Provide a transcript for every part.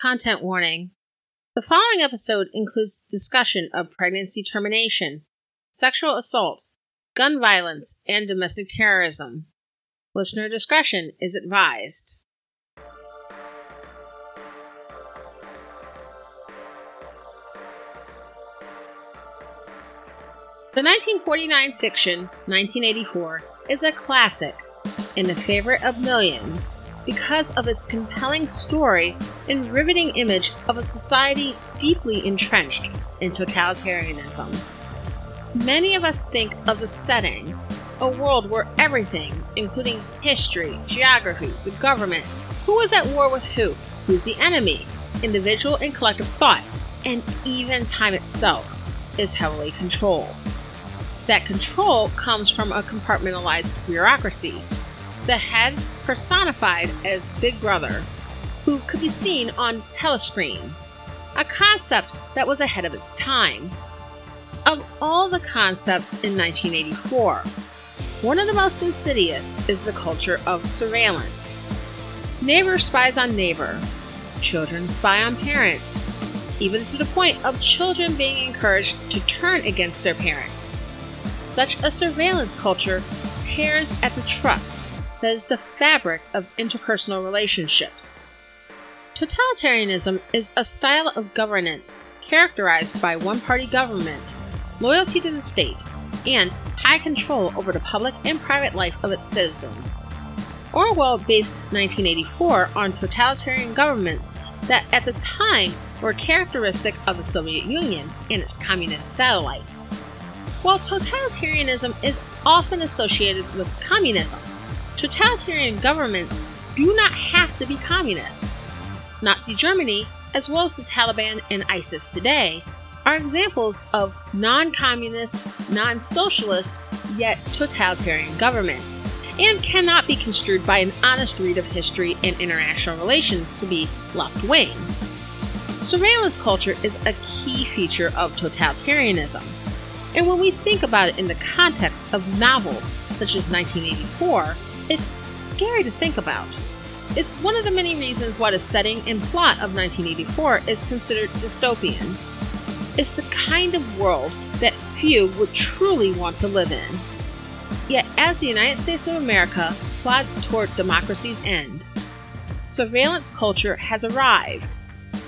Content warning. The following episode includes discussion of pregnancy termination, sexual assault, gun violence, and domestic terrorism. Listener discretion is advised. The 1949 fiction, 1984, is a classic and a favorite of millions because of its compelling story and riveting image of a society deeply entrenched in totalitarianism. Many of us think of the setting, a world where everything, including history, geography, the government, who is at war with who, who's the enemy, individual and collective thought, and even time itself, is heavily controlled. That control comes from a compartmentalized bureaucracy the head personified as Big Brother, who could be seen on telescreens, a concept that was ahead of its time. Of all the concepts in 1984, one of the most insidious is the culture of surveillance. Neighbor spies on neighbor, children spy on parents, even to the point of children being encouraged to turn against their parents. Such a surveillance culture tears at the trust that is the fabric of interpersonal relationships. Totalitarianism is a style of governance characterized by one party government, loyalty to the state, and high control over the public and private life of its citizens. Orwell based 1984 on totalitarian governments that at the time were characteristic of the Soviet Union and its communist satellites. While totalitarianism is often associated with communism, totalitarian governments do not have to be communist. Nazi Germany, as well as the Taliban and ISIS today, are examples of non communist, non socialist, yet totalitarian governments, and cannot be construed by an honest read of history and international relations to be left wing. Surveillance culture is a key feature of totalitarianism. And when we think about it in the context of novels such as 1984, it's scary to think about. It's one of the many reasons why the setting and plot of 1984 is considered dystopian. It's the kind of world that few would truly want to live in. Yet, as the United States of America plods toward democracy's end, surveillance culture has arrived,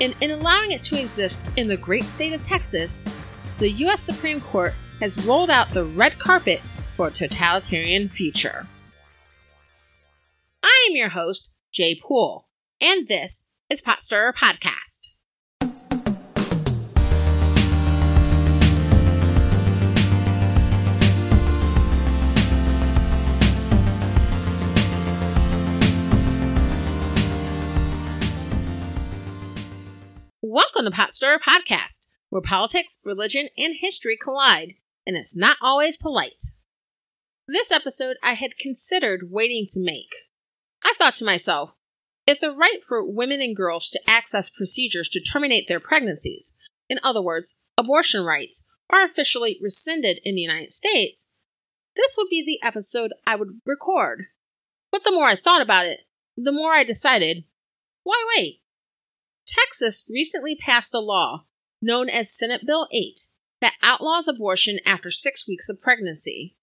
and in allowing it to exist in the great state of Texas, the U.S. Supreme Court has rolled out the red carpet for a totalitarian future. I am your host, Jay Poole, and this is Pot Stirrer Podcast. Welcome to Pot Stirrer Podcast, where politics, religion, and history collide, and it's not always polite. This episode I had considered waiting to make I thought to myself, if the right for women and girls to access procedures to terminate their pregnancies, in other words, abortion rights, are officially rescinded in the United States, this would be the episode I would record. But the more I thought about it, the more I decided why wait? Texas recently passed a law known as Senate Bill 8 that outlaws abortion after six weeks of pregnancy.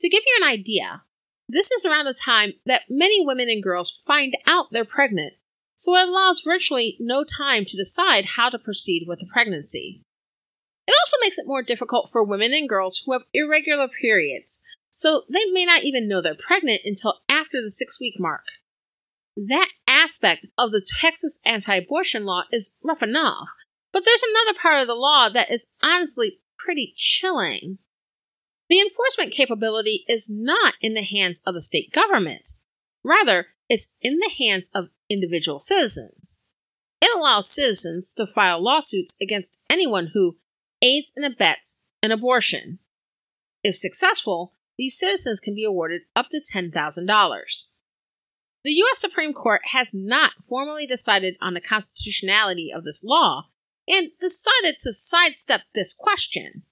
To give you an idea, this is around the time that many women and girls find out they're pregnant, so it allows virtually no time to decide how to proceed with the pregnancy. It also makes it more difficult for women and girls who have irregular periods, so they may not even know they're pregnant until after the six week mark. That aspect of the Texas anti abortion law is rough enough, but there's another part of the law that is honestly pretty chilling. The enforcement capability is not in the hands of the state government. Rather, it's in the hands of individual citizens. It allows citizens to file lawsuits against anyone who aids and abets an abortion. If successful, these citizens can be awarded up to $10,000. The U.S. Supreme Court has not formally decided on the constitutionality of this law and decided to sidestep this question.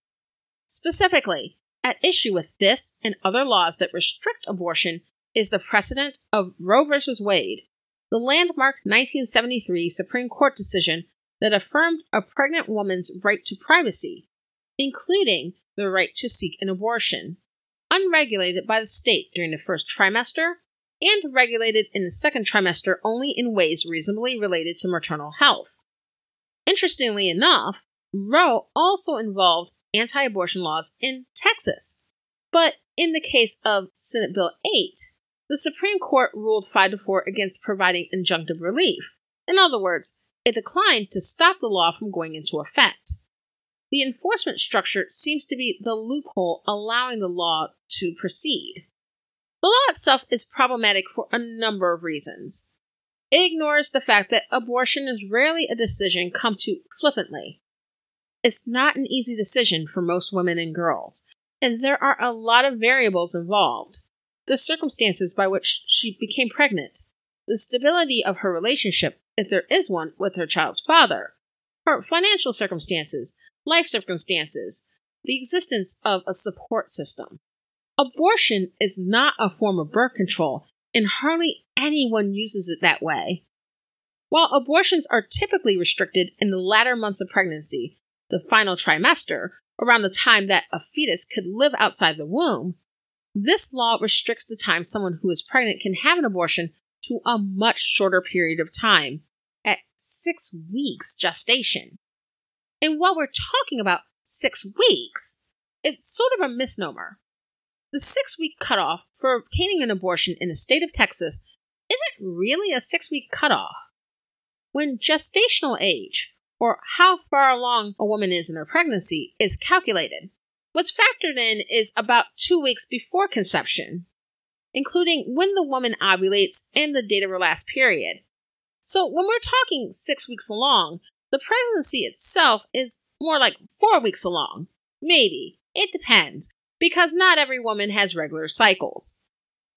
Specifically, at issue with this and other laws that restrict abortion is the precedent of Roe v. Wade, the landmark 1973 Supreme Court decision that affirmed a pregnant woman's right to privacy, including the right to seek an abortion, unregulated by the state during the first trimester and regulated in the second trimester only in ways reasonably related to maternal health. Interestingly enough, Roe also involved anti abortion laws in Texas. But in the case of Senate Bill 8, the Supreme Court ruled 5 to 4 against providing injunctive relief. In other words, it declined to stop the law from going into effect. The enforcement structure seems to be the loophole allowing the law to proceed. The law itself is problematic for a number of reasons. It ignores the fact that abortion is rarely a decision come to flippantly. It's not an easy decision for most women and girls, and there are a lot of variables involved. The circumstances by which she became pregnant, the stability of her relationship, if there is one, with her child's father, her financial circumstances, life circumstances, the existence of a support system. Abortion is not a form of birth control, and hardly anyone uses it that way. While abortions are typically restricted in the latter months of pregnancy, the final trimester, around the time that a fetus could live outside the womb, this law restricts the time someone who is pregnant can have an abortion to a much shorter period of time, at six weeks gestation. And while we're talking about six weeks, it's sort of a misnomer. The six week cutoff for obtaining an abortion in the state of Texas isn't really a six week cutoff. When gestational age, or how far along a woman is in her pregnancy, is calculated, what's factored in is about two weeks before conception, including when the woman ovulates and the date of her last period. So when we're talking six weeks along, the pregnancy itself is more like four weeks along. Maybe. It depends because not every woman has regular cycles.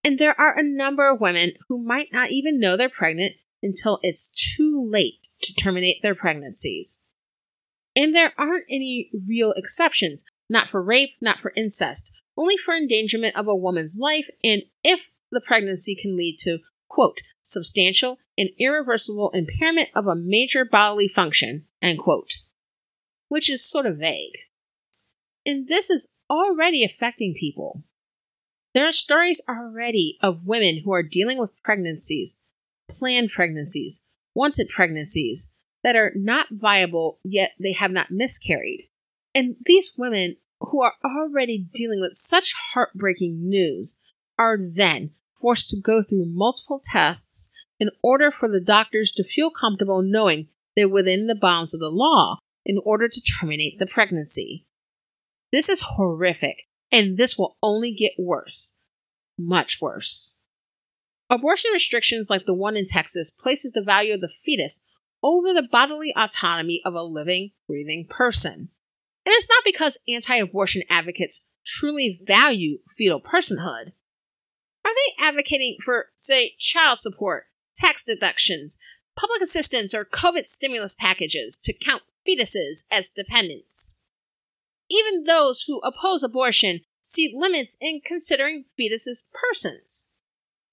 And there are a number of women who might not even know they're pregnant until it's too late terminate their pregnancies. And there aren't any real exceptions, not for rape, not for incest, only for endangerment of a woman's life and if the pregnancy can lead to, quote, substantial and irreversible impairment of a major bodily function, end quote, which is sort of vague. And this is already affecting people. There are stories already of women who are dealing with pregnancies, planned pregnancies, wanted pregnancies that are not viable yet they have not miscarried. And these women who are already dealing with such heartbreaking news are then forced to go through multiple tests in order for the doctors to feel comfortable knowing they're within the bounds of the law in order to terminate the pregnancy. This is horrific, and this will only get worse. Much worse. Abortion restrictions like the one in Texas places the value of the fetus over the bodily autonomy of a living, breathing person. And it's not because anti abortion advocates truly value fetal personhood. Are they advocating for, say, child support, tax deductions, public assistance, or COVID stimulus packages to count fetuses as dependents? Even those who oppose abortion see limits in considering fetuses persons.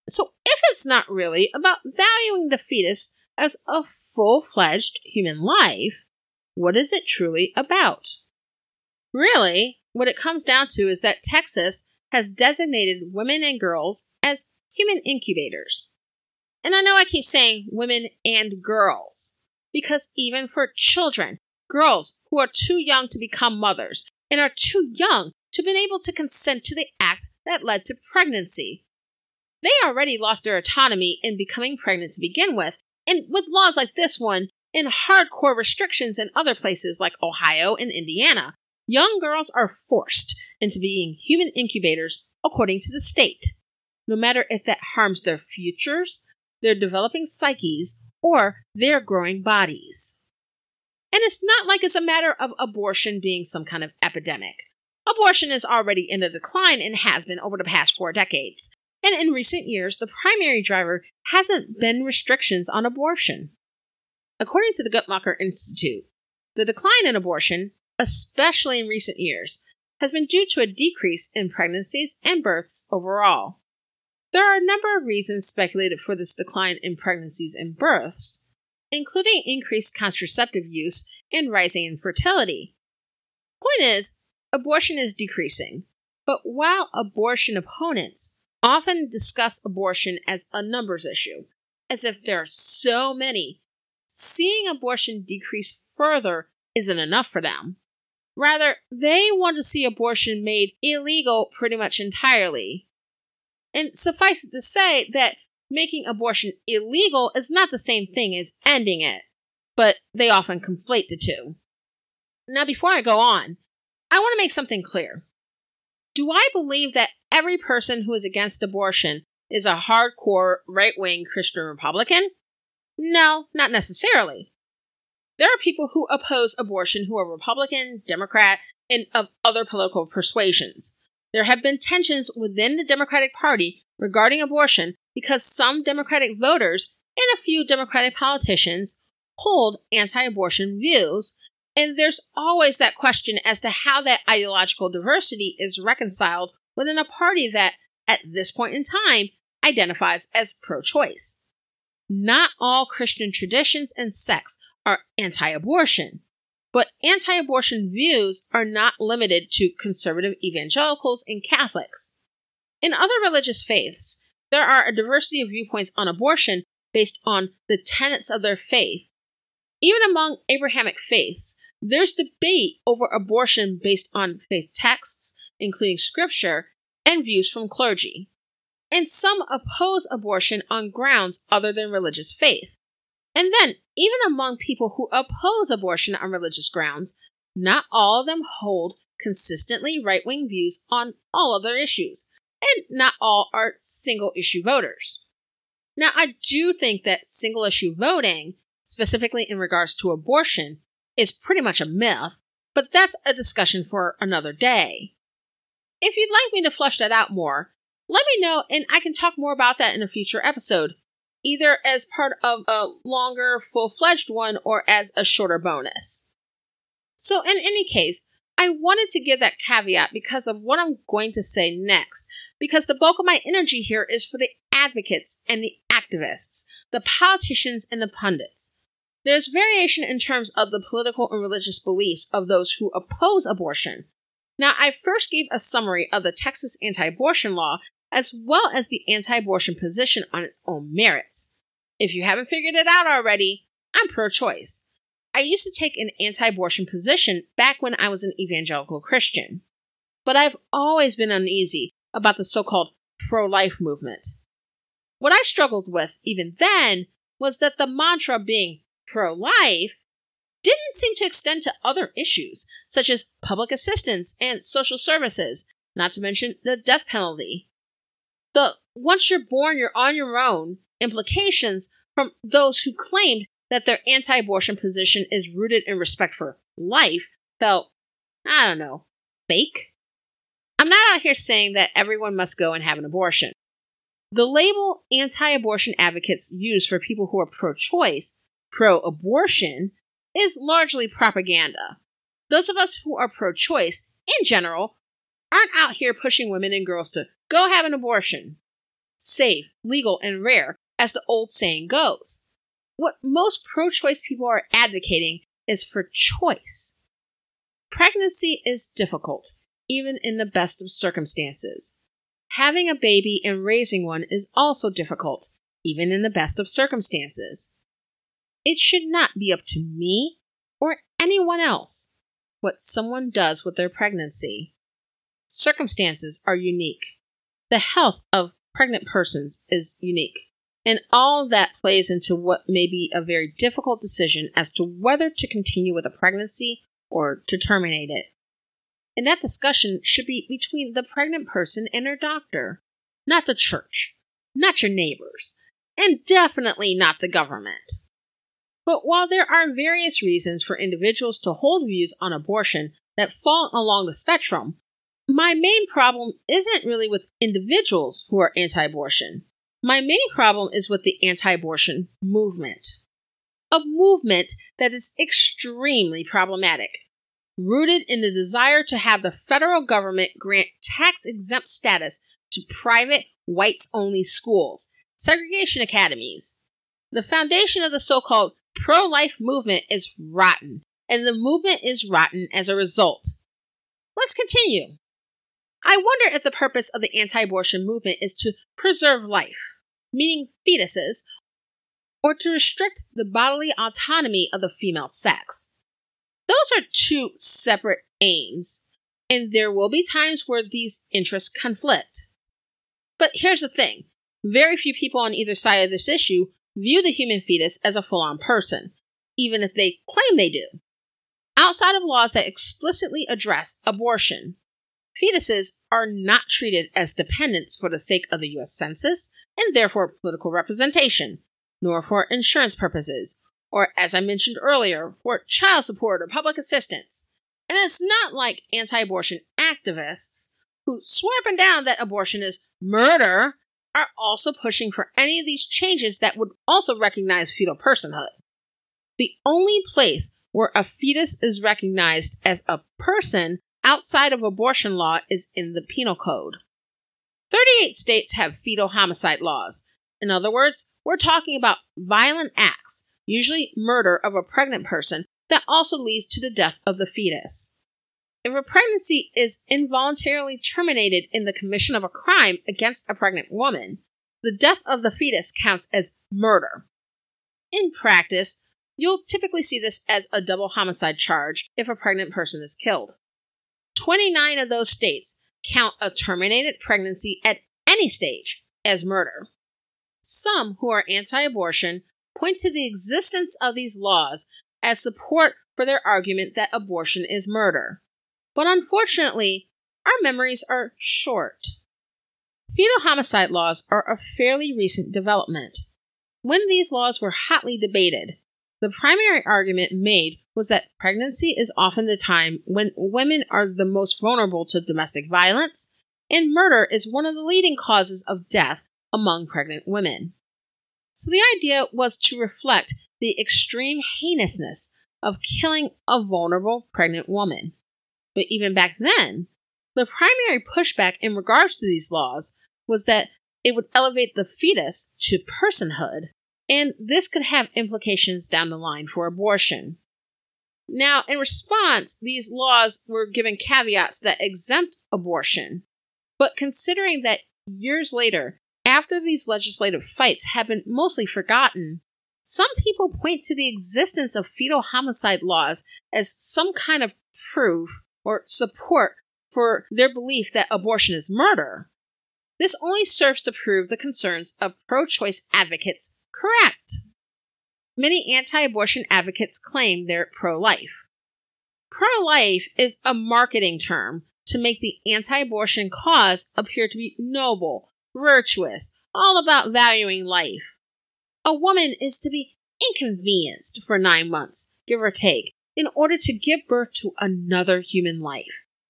So, if it's not really about valuing the fetus as a full fledged human life, what is it truly about? Really, what it comes down to is that Texas has designated women and girls as human incubators. And I know I keep saying women and girls, because even for children, girls who are too young to become mothers and are too young to be able to consent to the act that led to pregnancy. They already lost their autonomy in becoming pregnant to begin with, and with laws like this one and hardcore restrictions in other places like Ohio and Indiana, young girls are forced into being human incubators according to the state, no matter if that harms their futures, their developing psyches, or their growing bodies. And it's not like it's a matter of abortion being some kind of epidemic. Abortion is already in a decline and has been over the past four decades. And in recent years, the primary driver hasn't been restrictions on abortion. According to the Guttmacher Institute, the decline in abortion, especially in recent years, has been due to a decrease in pregnancies and births overall. There are a number of reasons speculated for this decline in pregnancies and births, including increased contraceptive use and rising infertility. Point is, abortion is decreasing, but while abortion opponents often discuss abortion as a numbers issue, as if there are so many, seeing abortion decrease further isn't enough for them. Rather, they want to see abortion made illegal pretty much entirely. And suffice it to say that making abortion illegal is not the same thing as ending it, but they often conflate the two. Now, before I go on, I want to make something clear. Do I believe that every person who is against abortion is a hardcore right wing Christian Republican? No, not necessarily. There are people who oppose abortion who are Republican, Democrat, and of other political persuasions. There have been tensions within the Democratic Party regarding abortion because some Democratic voters and a few Democratic politicians hold anti abortion views, and there's always that question as to how that ideological diversity is reconciled within a party that, at this point in time, identifies as pro choice. Not all Christian traditions and sects are anti abortion, but anti abortion views are not limited to conservative evangelicals and Catholics. In other religious faiths, there are a diversity of viewpoints on abortion based on the tenets of their faith. Even among Abrahamic faiths, there's debate over abortion based on faith texts, including scripture, and views from clergy. And some oppose abortion on grounds other than religious faith. And then, even among people who oppose abortion on religious grounds, not all of them hold consistently right wing views on all other issues, and not all are single issue voters. Now, I do think that single issue voting, specifically in regards to abortion, is pretty much a myth, but that's a discussion for another day. If you'd like me to flush that out more, let me know and I can talk more about that in a future episode either as part of a longer, full fledged one or as a shorter bonus. So, in any case, I wanted to give that caveat because of what I'm going to say next, because the bulk of my energy here is for the advocates and the activists, the politicians and the pundits. There's variation in terms of the political and religious beliefs of those who oppose abortion. Now, I first gave a summary of the Texas anti abortion law as well as the anti abortion position on its own merits. If you haven't figured it out already, I'm pro choice. I used to take an anti abortion position back when I was an evangelical Christian, but I've always been uneasy about the so called pro life movement. What I struggled with even then was that the mantra being pro life didn't seem to extend to other issues, such as public assistance and social services, not to mention the death penalty the once you're born, you're on your own implications from those who claimed that their anti abortion position is rooted in respect for life felt, I don't know, fake. I'm not out here saying that everyone must go and have an abortion. The label anti abortion advocates use for people who are pro choice, pro abortion, is largely propaganda. Those of us who are pro choice, in general, aren't out here pushing women and girls to Go have an abortion. Safe, legal, and rare, as the old saying goes. What most pro choice people are advocating is for choice. Pregnancy is difficult, even in the best of circumstances. Having a baby and raising one is also difficult, even in the best of circumstances. It should not be up to me or anyone else what someone does with their pregnancy. Circumstances are unique the health of pregnant persons is unique. And all that plays into what may be a very difficult decision as to whether to continue with a pregnancy or to terminate it. And that discussion should be between the pregnant person and her doctor, not the church, not your neighbors, and definitely not the government. But while there are various reasons for individuals to hold views on abortion that fall along the spectrum, my main problem isn't really with individuals who are anti abortion. My main problem is with the anti abortion movement. A movement that is extremely problematic, rooted in the desire to have the federal government grant tax exempt status to private whites only schools, segregation academies. The foundation of the so called pro life movement is rotten, and the movement is rotten as a result. Let's continue. I wonder if the purpose of the anti abortion movement is to preserve life, meaning fetuses, or to restrict the bodily autonomy of the female sex. Those are two separate aims, and there will be times where these interests conflict. But here's the thing very few people on either side of this issue view the human fetus as a full on person, even if they claim they do. Outside of laws that explicitly address abortion, fetuses are not treated as dependents for the sake of the U.S. Census and therefore political representation, nor for insurance purposes, or as I mentioned earlier, for child support or public assistance. And it's not like anti abortion activists who swear and down that abortion is murder are also pushing for any of these changes that would also recognize fetal personhood. The only place where a fetus is recognized as a person outside of abortion law is in the Penal Code. 38 states have fetal homicide laws. In other words, we're talking about violent acts, usually murder of a pregnant person, that also leads to the death of the fetus. If a pregnancy is involuntarily terminated in the commission of a crime against a pregnant woman, the death of the fetus counts as murder. In practice, you'll typically see this as a double homicide charge if a pregnant person is killed. 29 of those states count a terminated pregnancy at any stage as murder. Some who are anti abortion point to the existence of these laws as support for their argument that abortion is murder. But unfortunately, our memories are short. Fetal homicide laws are a fairly recent development. When these laws were hotly debated, the primary argument made was that pregnancy is often the time when women are the most vulnerable to domestic violence, and murder is one of the leading causes of death among pregnant women. So the idea was to reflect the extreme heinousness of killing a vulnerable pregnant woman. But even back then, the primary pushback in regards to these laws was that it would elevate the fetus to personhood, and this could have implications down the line for abortion. Now, in response, these laws were given caveats that exempt abortion. But considering that years later, after these legislative fights have been mostly forgotten, some people point to the existence of fetal homicide laws as some kind of proof or support for their belief that abortion is murder. This only serves to prove the concerns of pro choice advocates correct. Many anti abortion advocates claim they're pro life. Pro life is a marketing term to make the anti abortion cause appear to be noble, virtuous, all about valuing life. A woman is to be inconvenienced for nine months, give or take, in order to give birth to another human life.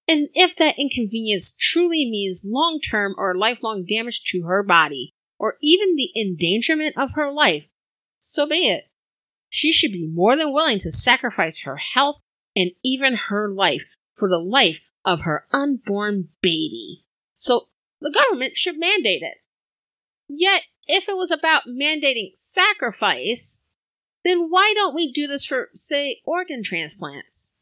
And if that inconvenience truly means long term or lifelong damage to her body, or even the endangerment of her life, so be it. She should be more than willing to sacrifice her health and even her life for the life of her unborn baby. So the government should mandate it. Yet, if it was about mandating sacrifice, then why don't we do this for, say, organ transplants?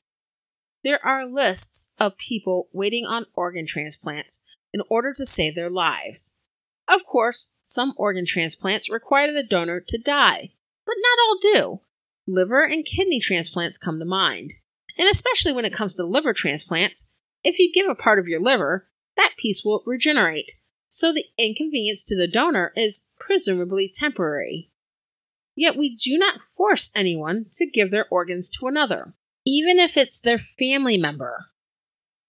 There are lists of people waiting on organ transplants in order to save their lives. Of course, some organ transplants require the donor to die, but not all do. Liver and kidney transplants come to mind. And especially when it comes to liver transplants, if you give a part of your liver, that piece will regenerate, so the inconvenience to the donor is presumably temporary. Yet we do not force anyone to give their organs to another, even if it's their family member.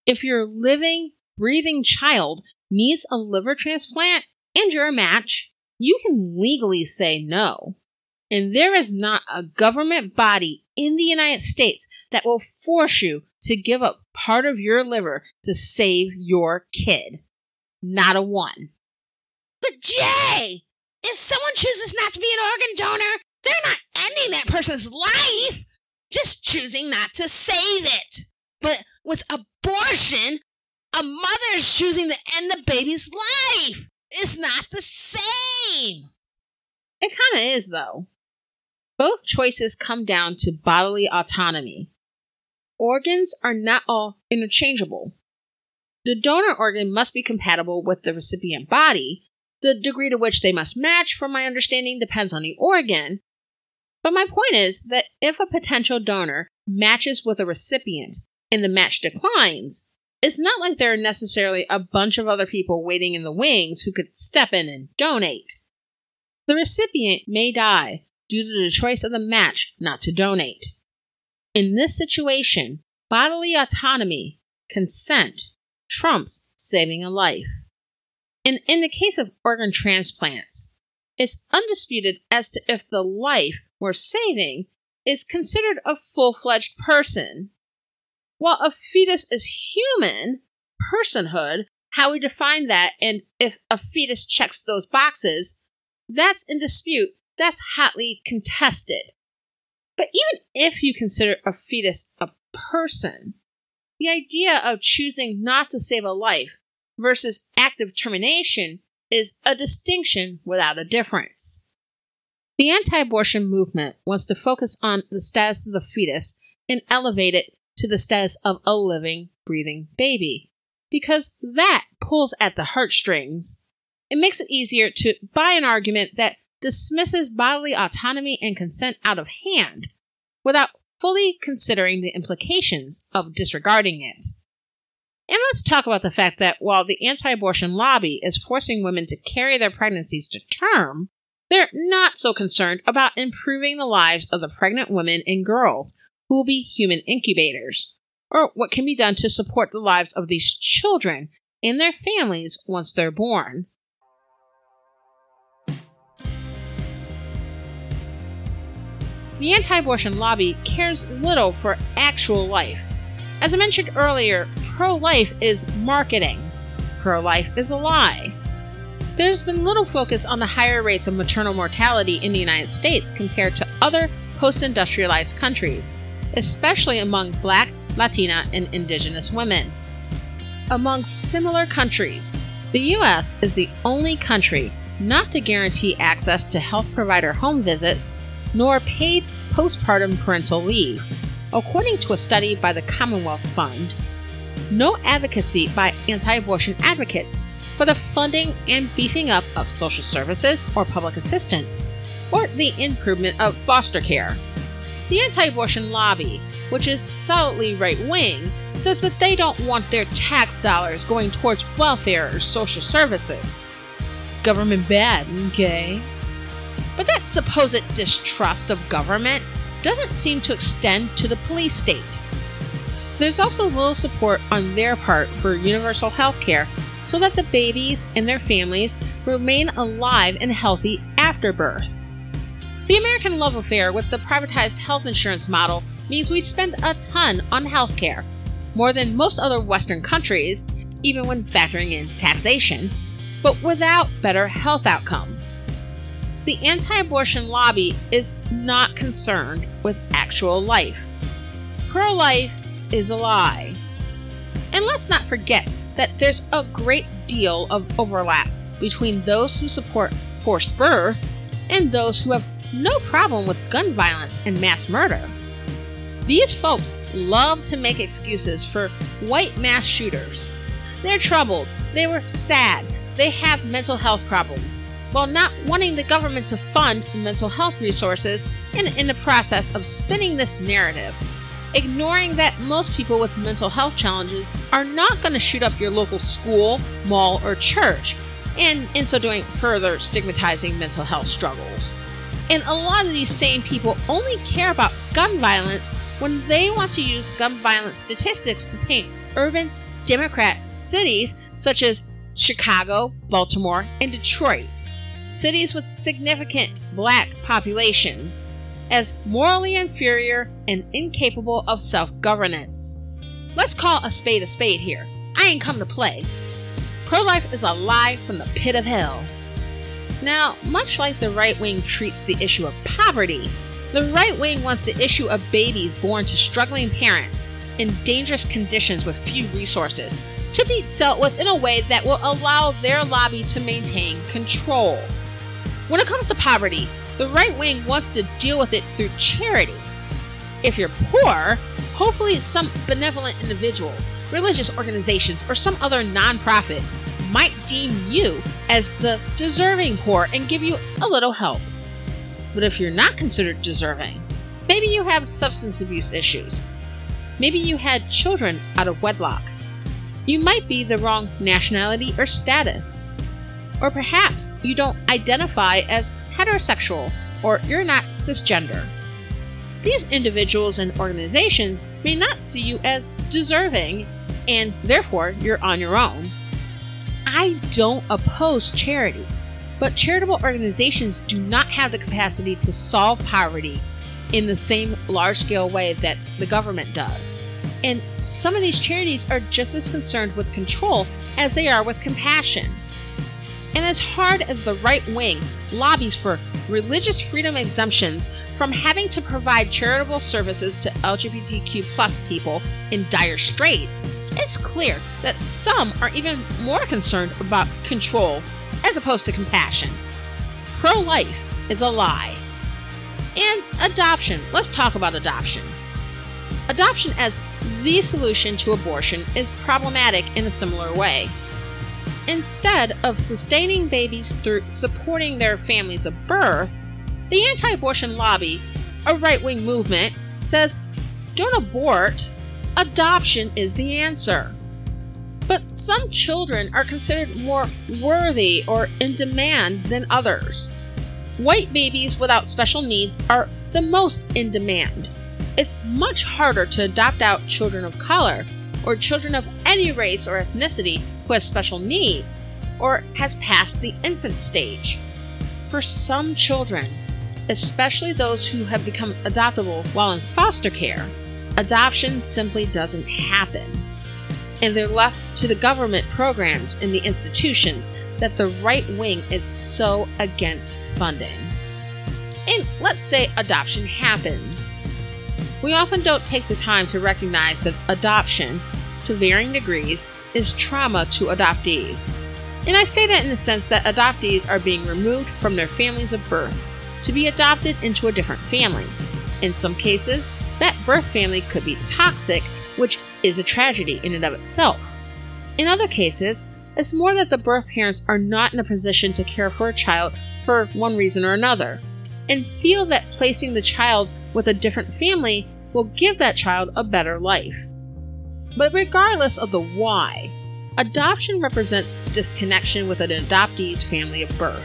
If your living, breathing child needs a liver transplant and you're a match, you can legally say no. And there is not a government body in the United States that will force you to give up part of your liver to save your kid. Not a one. But Jay, if someone chooses not to be an organ donor, they're not ending that person's life, just choosing not to save it. But with abortion, a mother is choosing to end the baby's life. is not the same. It kind of is, though. Both choices come down to bodily autonomy. Organs are not all interchangeable. The donor organ must be compatible with the recipient body. The degree to which they must match, from my understanding, depends on the organ. But my point is that if a potential donor matches with a recipient and the match declines, it's not like there are necessarily a bunch of other people waiting in the wings who could step in and donate. The recipient may die due to the choice of the match not to donate. In this situation, bodily autonomy, consent, trumps saving a life. And in the case of organ transplants, it's undisputed as to if the life we're saving is considered a full fledged person while a fetus is human, personhood, how we define that, and if a fetus checks those boxes, that's in dispute. That's hotly contested. But even if you consider a fetus a person, the idea of choosing not to save a life versus active termination is a distinction without a difference. The anti abortion movement wants to focus on the status of the fetus and elevate it to the status of a living, breathing baby. Because that pulls at the heartstrings. It makes it easier to buy an argument that dismisses bodily autonomy and consent out of hand without fully considering the implications of disregarding it. And let's talk about the fact that while the anti abortion lobby is forcing women to carry their pregnancies to term, they're not so concerned about improving the lives of the pregnant women and girls who will be human incubators, or what can be done to support the lives of these children and their families once they're born. The anti abortion lobby cares little for actual life. As I mentioned earlier, pro life is marketing, pro life is a lie. There's been little focus on the higher rates of maternal mortality in the United States compared to other post industrialized countries especially among Black, Latina, and Indigenous women. Among similar countries, the U.S. is the only country not to guarantee access to health provider home visits nor paid postpartum parental leave, according to a study by the Commonwealth Fund. No advocacy by anti abortion advocates for the funding and beefing up of social services or public assistance, or the improvement of foster care. The anti abortion lobby, which is solidly right wing, says that they don't want their tax dollars going towards welfare or social services. Government bad, okay? But that supposed distrust of government doesn't seem to extend to the police state. There's also little support on their part for universal health care so that the babies and their families remain alive and healthy after birth. The American love affair with the privatized health insurance model means we spend a ton on healthcare, more than most other Western countries, even when factoring in taxation, but without better health outcomes. The anti abortion lobby is not concerned with actual life. Pro life is a lie. And let's not forget that there's a great deal of overlap between those who support forced birth and those who have no problem with gun violence and mass murder. These folks love to make excuses for white mass shooters. They're troubled, they were sad, they have mental health problems, while not wanting the government to fund mental health resources and in the process of spinning this narrative. Ignoring that most people with mental health challenges are not going to shoot up your local school, mall, or church, and in so doing, further stigmatizing mental health struggles. And a lot of these same people only care about gun violence when they want to use gun violence statistics to paint urban Democrat cities such as Chicago, Baltimore, and Detroit, cities with significant black populations, as morally inferior and incapable of self governance. Let's call a spade a spade here. I ain't come to play. Pro life is a lie from the pit of hell. Now, much like the right wing treats the issue of poverty, the right wing wants the issue of babies born to struggling parents in dangerous conditions with few resources to be dealt with in a way that will allow their lobby to maintain control. When it comes to poverty, the right wing wants to deal with it through charity. If you're poor, hopefully some benevolent individuals, religious organizations, or some other nonprofit might deem you as the deserving poor and give you a little help. But if you're not considered deserving, maybe you have substance abuse issues, maybe you had children out of wedlock, you might be the wrong nationality or status, or perhaps you don't identify as heterosexual or you're not cisgender. These individuals and organizations may not see you as deserving, and therefore you're on your own. I don't oppose charity, but charitable organizations do not have the capacity to solve poverty in the same large scale way that the government does. And some of these charities are just as concerned with control as they are with compassion. And as hard as the right wing lobbies for religious freedom exemptions from having to provide charitable services to LGBTQ plus people in dire straits, it's clear that some are even more concerned about control as opposed to compassion. Pro life is a lie. And adoption. Let's talk about adoption. Adoption as the solution to abortion is problematic in a similar way. Instead of sustaining babies through supporting their families of birth, the anti abortion lobby, a right wing movement, says don't abort, adoption is the answer. But some children are considered more worthy or in demand than others. White babies without special needs are the most in demand. It's much harder to adopt out children of color or children of any race or ethnicity who has special needs or has passed the infant stage. For some children, especially those who have become adoptable while in foster care, adoption simply doesn't happen. And they're left to the government programs and the institutions that the right wing is so against funding. And let's say adoption happens. We often don't take the time to recognize that adoption, to varying degrees, is trauma to adoptees. And I say that in the sense that adoptees are being removed from their families of birth to be adopted into a different family. In some cases, that birth family could be toxic, which is a tragedy in and of itself. In other cases, it's more that the birth parents are not in a position to care for a child for one reason or another, and feel that placing the child with a different family will give that child a better life. But regardless of the why, adoption represents disconnection with an adoptee's family of birth.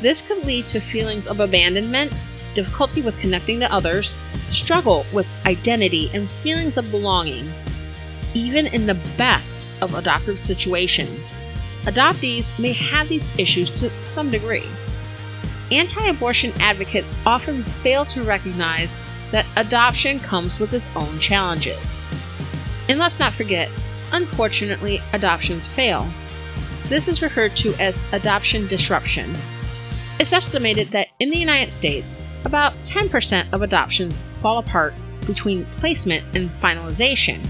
This could lead to feelings of abandonment, difficulty with connecting to others, struggle with identity, and feelings of belonging. Even in the best of adoptive situations, adoptees may have these issues to some degree. Anti abortion advocates often fail to recognize that adoption comes with its own challenges. And let's not forget, unfortunately, adoptions fail. This is referred to as adoption disruption. It's estimated that in the United States, about 10% of adoptions fall apart between placement and finalization,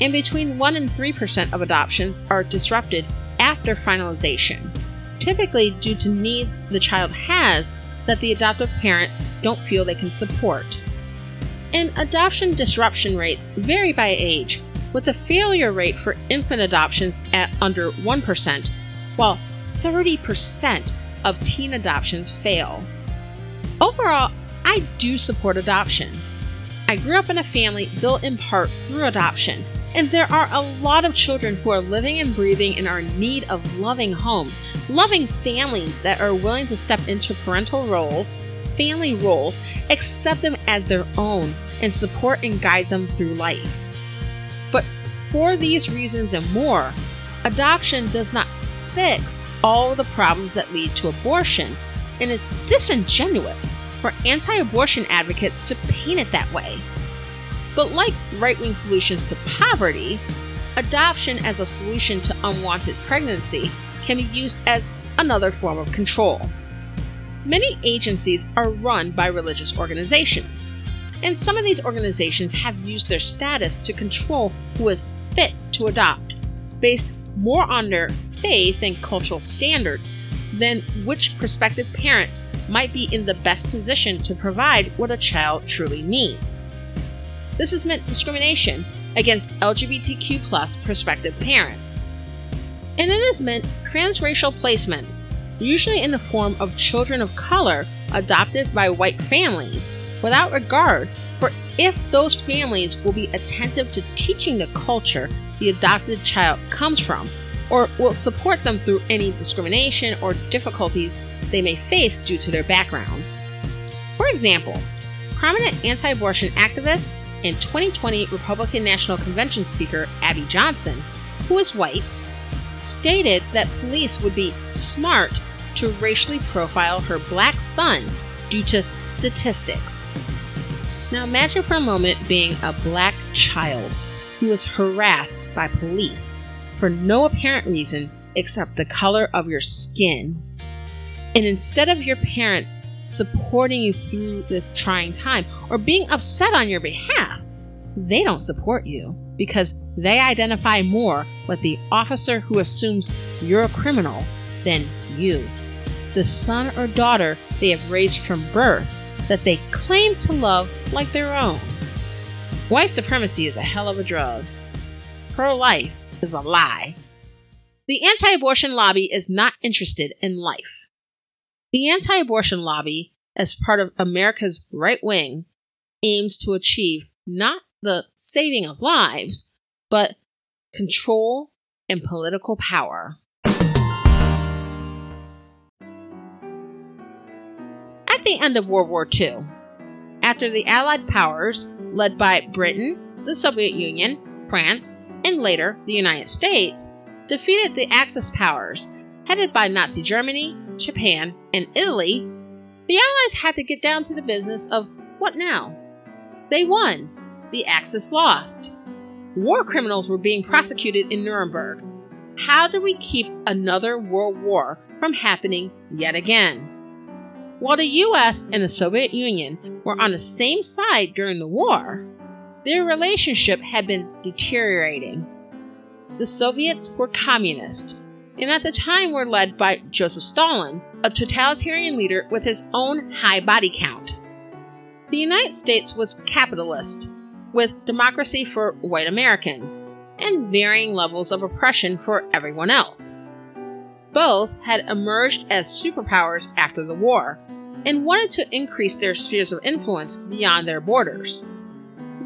and between 1 and 3% of adoptions are disrupted after finalization, typically due to needs the child has that the adoptive parents don't feel they can support. And adoption disruption rates vary by age, with a failure rate for infant adoptions at under 1%, while 30% of teen adoptions fail. Overall, I do support adoption. I grew up in a family built in part through adoption, and there are a lot of children who are living and breathing and are in need of loving homes, loving families that are willing to step into parental roles family roles, accept them as their own, and support and guide them through life. But for these reasons and more, adoption does not fix all the problems that lead to abortion, and it's disingenuous for anti abortion advocates to paint it that way. But like right wing solutions to poverty, adoption as a solution to unwanted pregnancy can be used as another form of control. Many agencies are run by religious organizations, and some of these organizations have used their status to control who is fit to adopt. based more on their faith and cultural standards than which prospective parents might be in the best position to provide what a child truly needs. This has meant discrimination against LGBTQ prospective parents. And it has meant transracial placements, usually in the form of children of color adopted by white families, without regard for if those families will be attentive to teaching the culture the adopted child comes from, or will support them through any discrimination or difficulties they may face due to their background. For example, prominent anti abortion activist and 2020 Republican National Convention Speaker Abby Johnson, who is white, stated that police would be smart to racially profile her black son due to statistics. Now imagine for a moment being a black child who was harassed by police for no apparent reason except the color of your skin. And instead of your parents supporting you through this trying time or being upset on your behalf, they don't support you because they identify more with the officer who assumes you're a criminal than you, the son or daughter they have raised from birth that they claim to love like their own. White supremacy is a hell of a drug. Pro life is a lie. The anti abortion lobby is not interested in life. The anti abortion lobby, as part of America's right wing, aims to achieve not the saving of lives, but control and political power. At the end of World War II, after the Allied powers, led by Britain, the Soviet Union, France, and later the United States, defeated the Axis powers, headed by Nazi Germany, Japan, and Italy, the Allies had to get down to the business of what now? They won the Axis lost. War criminals were being prosecuted in Nuremberg. How do we keep another world war from happening yet again? While the US and the Soviet Union were on the same side during the war, their relationship had been deteriorating. The Soviets were communist, and at the time were led by Joseph Stalin, a totalitarian leader with his own high body count. The United States was capitalist with democracy for white Americans and varying levels of oppression for everyone else. Both had emerged as superpowers after the war and wanted to increase their spheres of influence beyond their borders.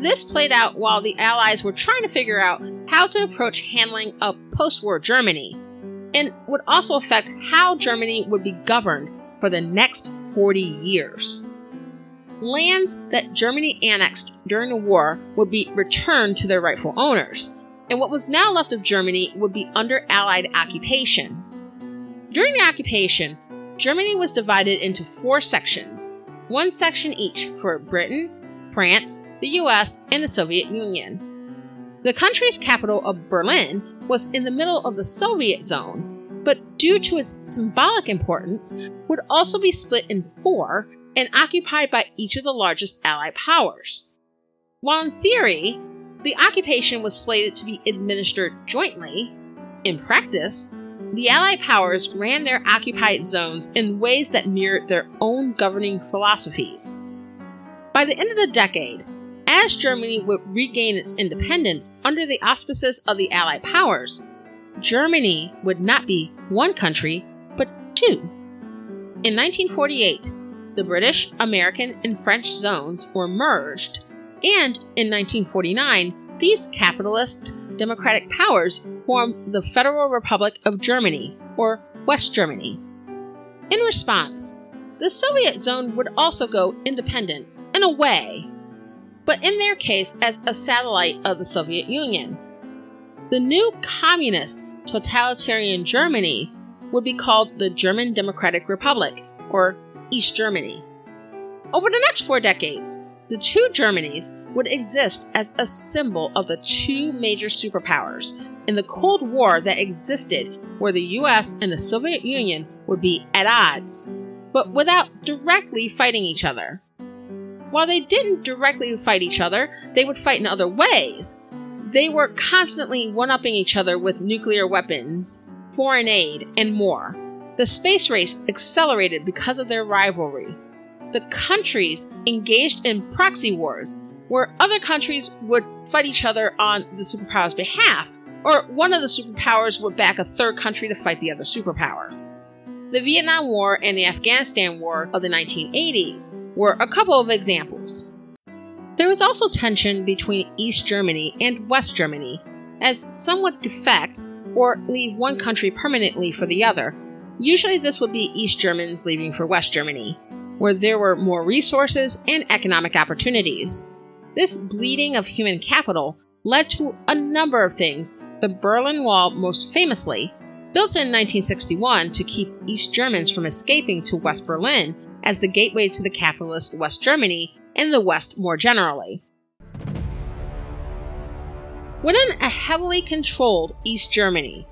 This played out while the Allies were trying to figure out how to approach handling a post war Germany, and would also affect how Germany would be governed for the next 40 years lands that Germany annexed during the war would be returned to their rightful owners, and what was now left of Germany would be under Allied occupation. During the occupation, Germany was divided into four sections, one section each for Britain, France, the US, and the Soviet Union. The country's capital of Berlin was in the middle of the Soviet zone, but due to its symbolic importance, would also be split in four and occupied by each of the largest Allied powers. While in theory, the occupation was slated to be administered jointly, in practice, the Allied powers ran their occupied zones in ways that mirrored their own governing philosophies. By the end of the decade, as Germany would regain its independence under the auspices of the Allied powers, Germany would not be one country, but two. In 1948, the British, American, and French zones were merged, and in 1949, these capitalist democratic powers formed the Federal Republic of Germany, or West Germany. In response, the Soviet zone would also go independent, in a way, but in their case as a satellite of the Soviet Union. The new communist totalitarian Germany would be called the German Democratic Republic, or East Germany. Over the next four decades, the two Germanys would exist as a symbol of the two major superpowers in the Cold War that existed where the US and the Soviet Union would be at odds, but without directly fighting each other. While they didn't directly fight each other, they would fight in other ways. They were constantly one upping each other with nuclear weapons, foreign aid, and more. The space race accelerated because of their rivalry. The countries engaged in proxy wars, where other countries would fight each other on the superpower's behalf, or one of the superpowers would back a third country to fight the other superpower. The Vietnam War and the Afghanistan War of the 1980s were a couple of examples. There was also tension between East Germany and West Germany, as some would defect or leave one country permanently for the other. Usually, this would be East Germans leaving for West Germany, where there were more resources and economic opportunities. This bleeding of human capital led to a number of things, the Berlin Wall most famously, built in 1961 to keep East Germans from escaping to West Berlin as the gateway to the capitalist West Germany and the West more generally. Within a heavily controlled East Germany,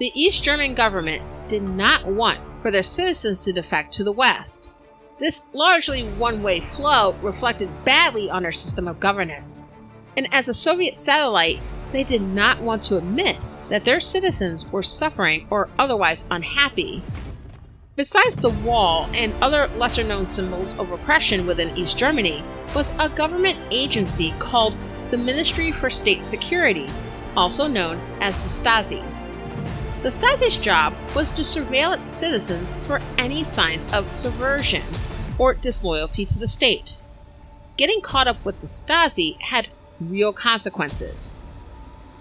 the East German government did not want for their citizens to defect to the West. This largely one way flow reflected badly on their system of governance. And as a Soviet satellite, they did not want to admit that their citizens were suffering or otherwise unhappy Besides the wall and other lesser known symbols of oppression within East Germany was a government agency called the Ministry for State Security, also known as the Stasi. The Stasi's job was to surveil its citizens for any signs of subversion or disloyalty to the state. Getting caught up with the Stasi had real consequences.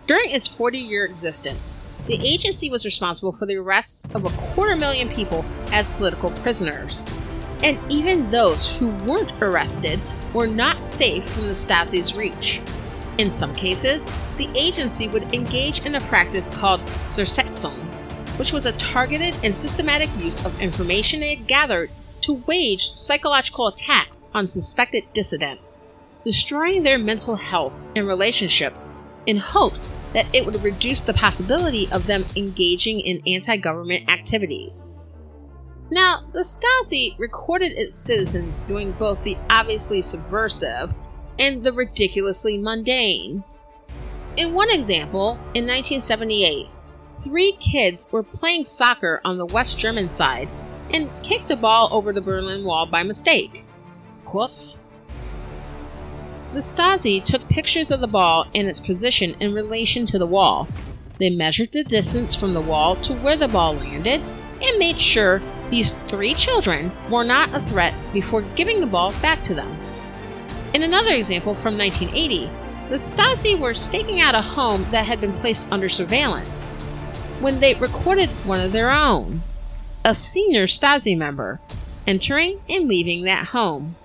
During its 40 year existence, the agency was responsible for the arrests of a quarter million people as political prisoners. And even those who weren't arrested were not safe from the Stasi's reach. In some cases, the agency would engage in a practice called Zersetzung, which was a targeted and systematic use of information it had gathered to wage psychological attacks on suspected dissidents, destroying their mental health and relationships in hopes that it would reduce the possibility of them engaging in anti government activities. Now, the Stasi recorded its citizens doing both the obviously subversive and the ridiculously mundane. In one example, in 1978, three kids were playing soccer on the West German side and kicked a ball over the Berlin Wall by mistake. Whoops. The Stasi took pictures of the ball and its position in relation to the wall. They measured the distance from the wall to where the ball landed and made sure these three children were not a threat before giving the ball back to them. In another example from 1980, the Stasi were staking out a home that had been placed under surveillance when they recorded one of their own, a senior Stasi member, entering and leaving that home.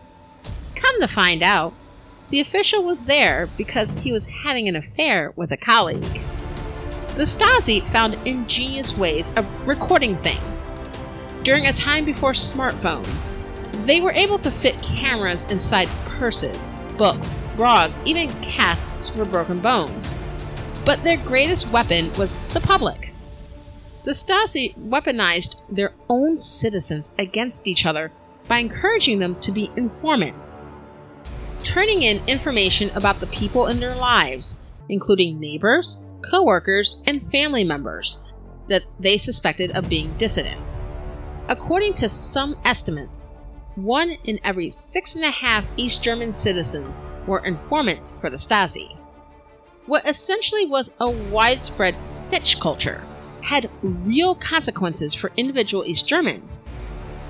Come to find out, the official was there because he was having an affair with a colleague. The Stasi found ingenious ways of recording things. During a time before smartphones, they were able to fit cameras inside purses, books, bras, even casts for broken bones. But their greatest weapon was the public. The Stasi weaponized their own citizens against each other by encouraging them to be informants turning in information about the people in their lives, including neighbors, coworkers, and family members that they suspected of being dissidents. According to some estimates, one in every six and a half East German citizens were informants for the Stasi. What essentially was a widespread snitch culture had real consequences for individual East Germans.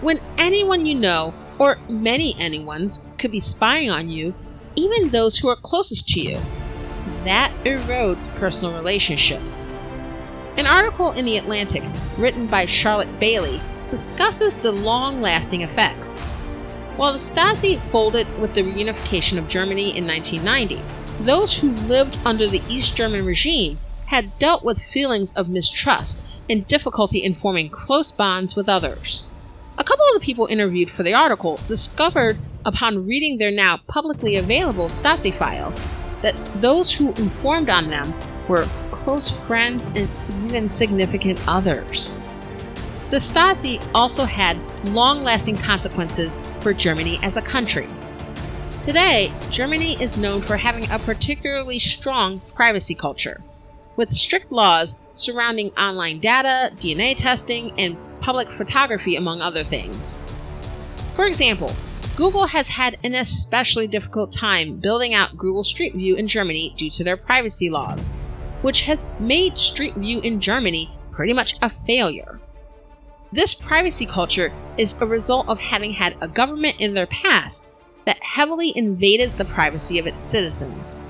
When anyone you know or many anyone's, could be spying on you, even those who are closest to you. That erodes personal relationships. An article in The Atlantic, written by Charlotte Bailey, discusses the long lasting effects. While the Stasi folded with the reunification of Germany in 1990, those who lived under the East German regime had dealt with feelings of mistrust and difficulty in forming close bonds with others. A couple of the people interviewed for the article discovered, upon reading their now publicly available Stasi file, that those who informed on them were close friends and even significant others. The Stasi also had long lasting consequences for Germany as a country. Today, Germany is known for having a particularly strong privacy culture, with strict laws surrounding online data, DNA testing, and public photography, among other things. For example, Google has had an especially difficult time building out Google Street View in Germany due to their privacy laws, which has made Street View in Germany pretty much a failure. This privacy culture is a result of having had a government in their past that heavily invaded the privacy of its citizens.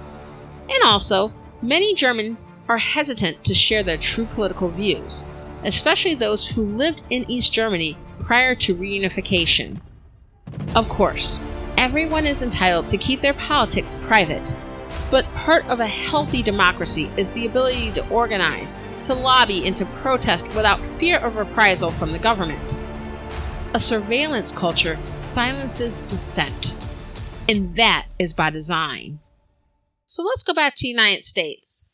And also, many Germans are hesitant to share their true political views, especially those who lived in East Germany prior to reunification. Of course, everyone is entitled to keep their politics private, but part of a healthy democracy is the ability to organize, to lobby, and to protest without fear of reprisal from the government. A surveillance culture silences dissent, and that is by design. So let's go back to the United States.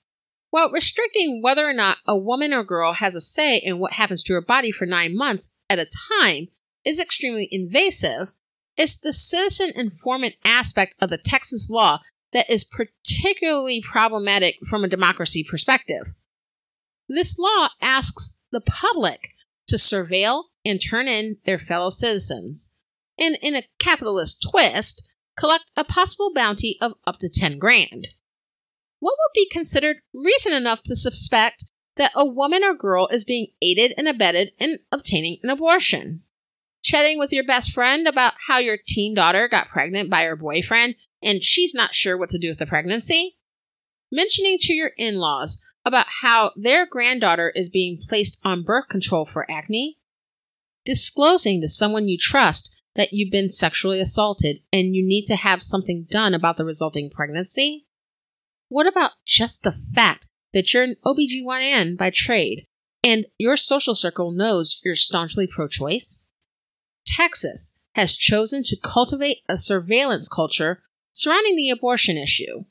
While restricting whether or not a woman or girl has a say in what happens to her body for nine months at a time is extremely invasive, it's the citizen informant aspect of the Texas law that is particularly problematic from a democracy perspective. This law asks the public to surveil and turn in their fellow citizens, and in a capitalist twist, collect a possible bounty of up to 10 grand what would be considered reason enough to suspect that a woman or girl is being aided and abetted in obtaining an abortion? Chatting with your best friend about how your teen daughter got pregnant by her boyfriend and she's not sure what to do with the pregnancy? Mentioning to your in laws about how their granddaughter is being placed on birth control for acne? Disclosing to someone you trust that you've been sexually assaulted and you need to have something done about the resulting pregnancy? What about just the fact that you're an OBGYN by trade and your social circle knows you're staunchly pro choice? Texas has chosen to cultivate a surveillance culture surrounding the abortion issue.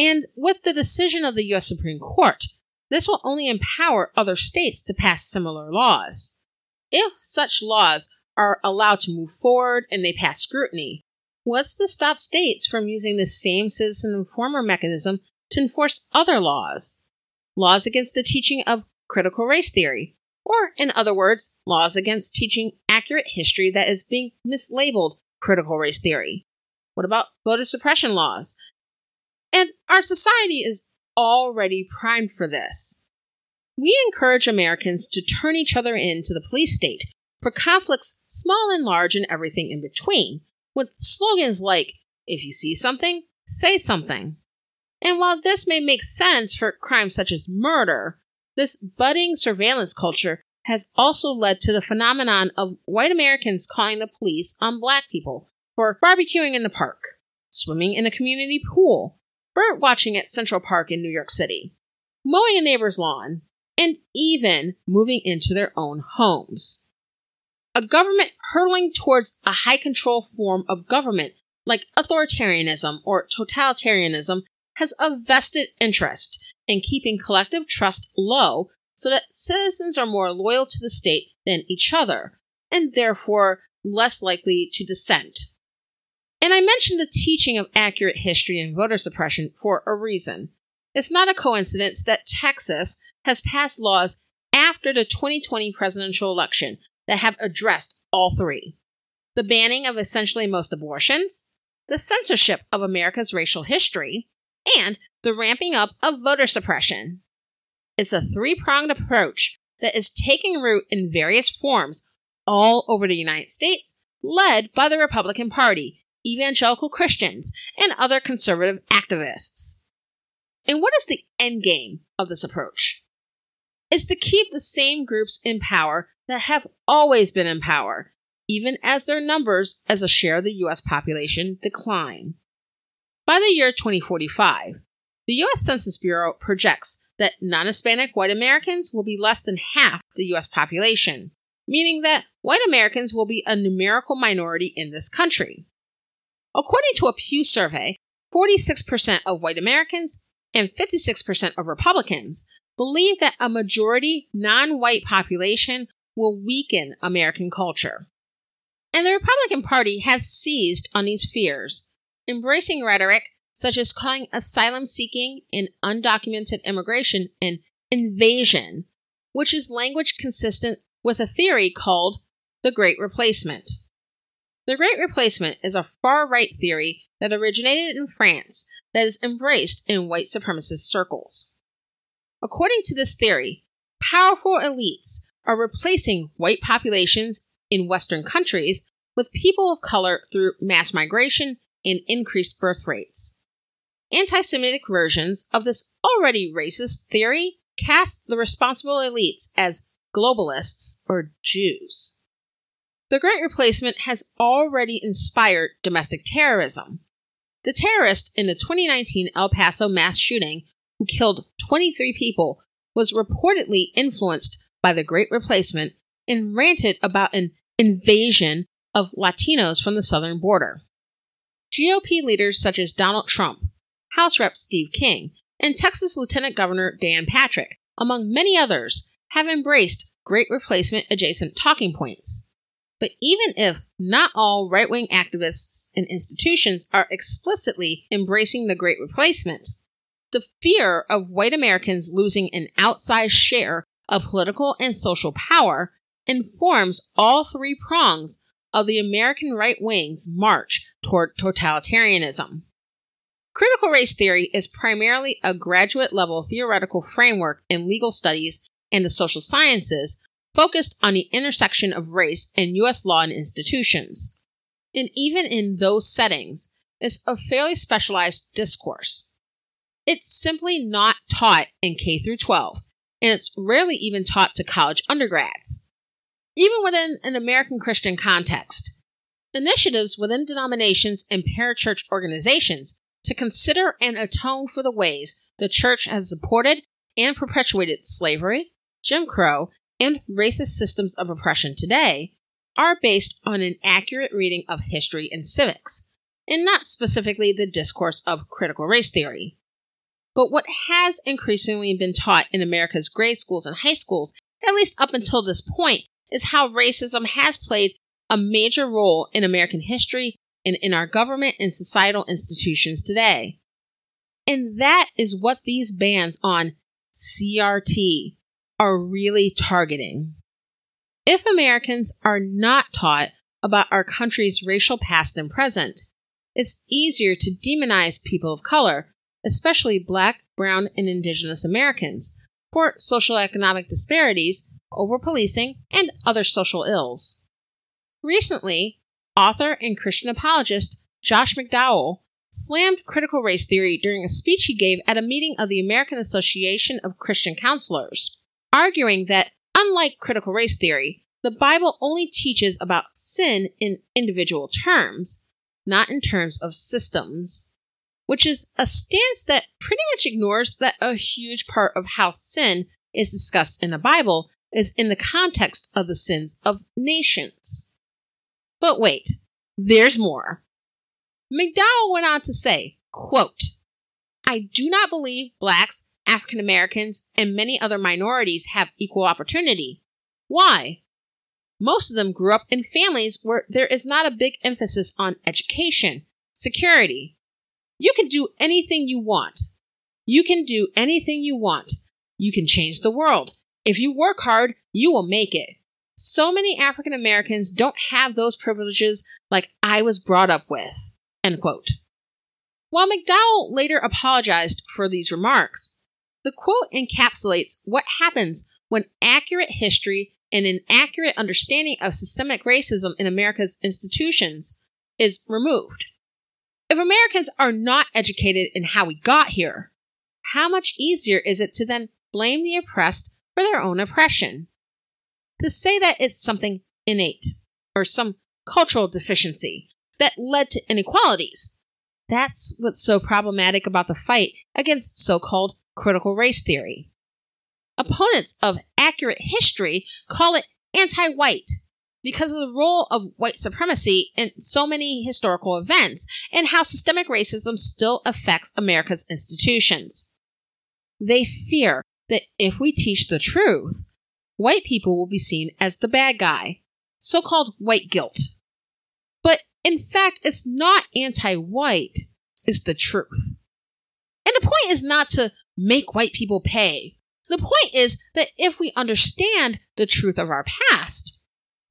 And with the decision of the U.S. Supreme Court, this will only empower other states to pass similar laws. If such laws are allowed to move forward and they pass scrutiny, What's to stop states from using the same citizen informer mechanism to enforce other laws? Laws against the teaching of critical race theory, or, in other words, laws against teaching accurate history that is being mislabeled critical race theory. What about voter suppression laws? And our society is already primed for this. We encourage Americans to turn each other in to the police state for conflicts small and large and everything in between, with slogans like, if you see something, say something. And while this may make sense for crimes such as murder, this budding surveillance culture has also led to the phenomenon of white Americans calling the police on black people for barbecuing in the park, swimming in a community pool, bird watching at Central Park in New York City, mowing a neighbor's lawn, and even moving into their own homes a government hurtling towards a high control form of government like authoritarianism or totalitarianism has a vested interest in keeping collective trust low so that citizens are more loyal to the state than each other and therefore less likely to dissent. And I mentioned the teaching of accurate history and voter suppression for a reason. It's not a coincidence that Texas has passed laws after the 2020 presidential election that have addressed all three the banning of essentially most abortions, the censorship of America's racial history, and the ramping up of voter suppression. It's a three pronged approach that is taking root in various forms all over the United States, led by the Republican Party, evangelical Christians, and other conservative activists. And what is the end game of this approach? It's to keep the same groups in power that have always been in power, even as their numbers as a share of the U.S. population decline. By the year 2045, the U.S. Census Bureau projects that non Hispanic white Americans will be less than half the U.S. population, meaning that white Americans will be a numerical minority in this country. According to a Pew survey, 46% of white Americans and 56% of Republicans believe that a majority non white population will weaken American culture. And the Republican Party has seized on these fears, embracing rhetoric such as calling asylum seeking and undocumented immigration an invasion, which is language consistent with a theory called the Great Replacement. The Great Replacement is a far right theory that originated in France that is embraced in white supremacist circles. According to this theory, powerful elites are replacing white populations in Western countries with people of color through mass migration and increased birth rates. Anti Semitic versions of this already racist theory cast the responsible elites as globalists or Jews. The Great Replacement has already inspired domestic terrorism. The terrorist in the 2019 El Paso mass shooting, who killed 23 people, was reportedly influenced by the Great Replacement and ranted about an invasion of Latinos from the southern border. GOP leaders such as Donald Trump, House Rep Steve King, and Texas Lieutenant Governor Dan Patrick, among many others, have embraced Great Replacement adjacent talking points. But even if not all right wing activists and institutions are explicitly embracing the Great Replacement, the fear of white Americans losing an outsized share of political and social power informs all three prongs of the American right wing's march toward totalitarianism. Critical race theory is primarily a graduate level theoretical framework in legal studies and the social sciences focused on the intersection of race and U.S. law and institutions. And even in those settings, it's a fairly specialized discourse. It's simply not taught in K through 12, and it's rarely even taught to college undergrads. Even within an American Christian context, initiatives within denominations and parachurch organizations to consider and atone for the ways the church has supported and perpetuated slavery, Jim Crow, and racist systems of oppression today are based on an accurate reading of history and civics, and not specifically the discourse of critical race theory. But what has increasingly been taught in America's grade schools and high schools, at least up until this point, is how racism has played a major role in American history and in our government and societal institutions today. And that is what these bans on CRT are really targeting. If Americans are not taught about our country's racial past and present, it's easier to demonize people of color, especially black, brown, and indigenous Americans, for social economic disparities, over policing, and other social ills. Recently, author and Christian apologist Josh McDowell slammed critical race theory during a speech he gave at a meeting of the American Association of Christian Counselors, arguing that, unlike critical race theory, the Bible only teaches about sin in individual terms, not in terms of systems, which is a stance that pretty much ignores that a huge part of how sin is discussed in the Bible is in the context of the sins of nations. But wait, there's more. McDowell went on to say, quote, I do not believe blacks, African Americans, and many other minorities have equal opportunity. Why? Most of them grew up in families where there is not a big emphasis on education, security. You can do anything you want. You can do anything you want. You can change the world. If you work hard, you will make it. So many African Americans don't have those privileges like I was brought up with. End quote. While McDowell later apologized for these remarks, the quote encapsulates what happens when accurate history and an accurate understanding of systemic racism in America's institutions is removed. If Americans are not educated in how we got here, how much easier is it to then blame the oppressed for their own oppression? to say that it's something innate or some cultural deficiency that led to inequalities. That's what's so problematic about the fight against so called critical race theory. Opponents of accurate history call it anti white because of the role of white supremacy in so many historical events and how systemic racism still affects America's institutions. They fear that if we teach the truth, white people will be seen as the bad guy, so called white guilt. But In fact, it's not anti white, it's the truth. And the point is not to make white people pay. The point is that if we understand the truth of our past,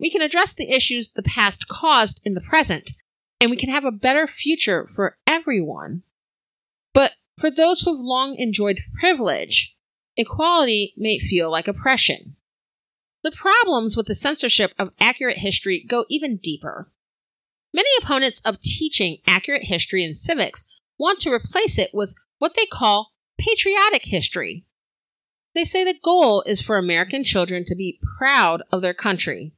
we can address the issues the past caused in the present, and we can have a better future for everyone. But for those who have long enjoyed privilege, equality may feel like oppression. The problems with the censorship of accurate history go even deeper. Many opponents of teaching accurate history in civics want to replace it with what they call patriotic history. They say the goal is for American children to be proud of their country.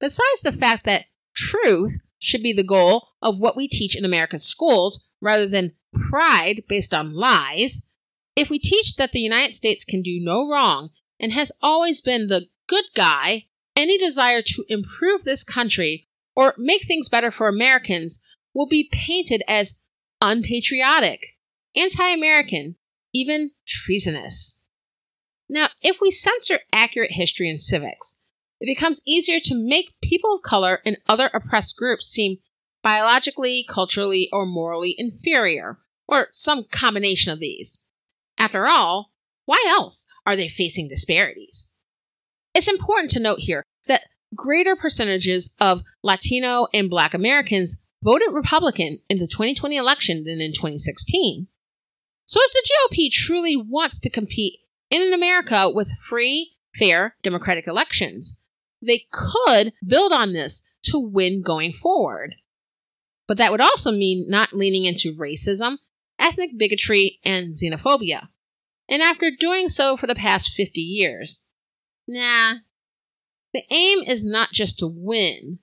Besides the fact that truth should be the goal of what we teach in American schools rather than pride based on lies, if we teach that the United States can do no wrong and has always been the good guy, any desire to improve this country or make things better for Americans will be painted as unpatriotic, anti American, even treasonous. Now, if we censor accurate history and civics, it becomes easier to make people of color and other oppressed groups seem biologically, culturally, or morally inferior, or some combination of these. After all, why else are they facing disparities? It's important to note here that greater percentages of Latino and Black Americans voted Republican in the 2020 election than in 2016. So if the GOP truly wants to compete in an America with free, fair, democratic elections, they could build on this to win going forward. But that would also mean not leaning into racism, ethnic bigotry, and xenophobia. And after doing so for the past 50 years, Nah. The aim is not just to win,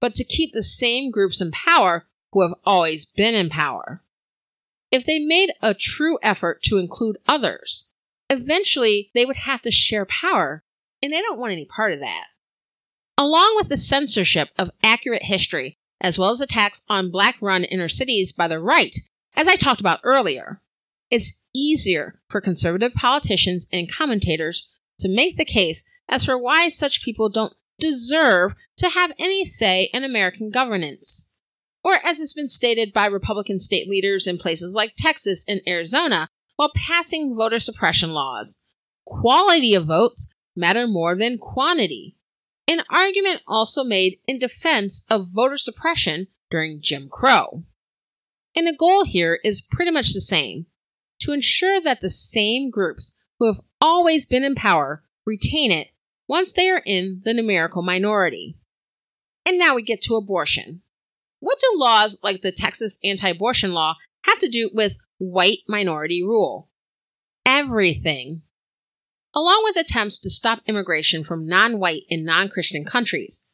but to keep the same groups in power who have always been in power. If they made a true effort to include others, eventually they would have to share power, and they don't want any part of that. Along with the censorship of accurate history, as well as attacks on black run inner cities by the right, as I talked about earlier, it's easier for conservative politicians and commentators to make the case as for why such people don't deserve to have any say in American governance. Or, as has been stated by Republican state leaders in places like Texas and Arizona while passing voter suppression laws, quality of votes matter more than quantity. An argument also made in defense of voter suppression during Jim Crow. And the goal here is pretty much the same to ensure that the same groups who have always been in power retain it once they are in the numerical minority. And now we get to abortion. What do laws like the Texas anti abortion law have to do with white minority rule? Everything. Along with attempts to stop immigration from non white and non Christian countries,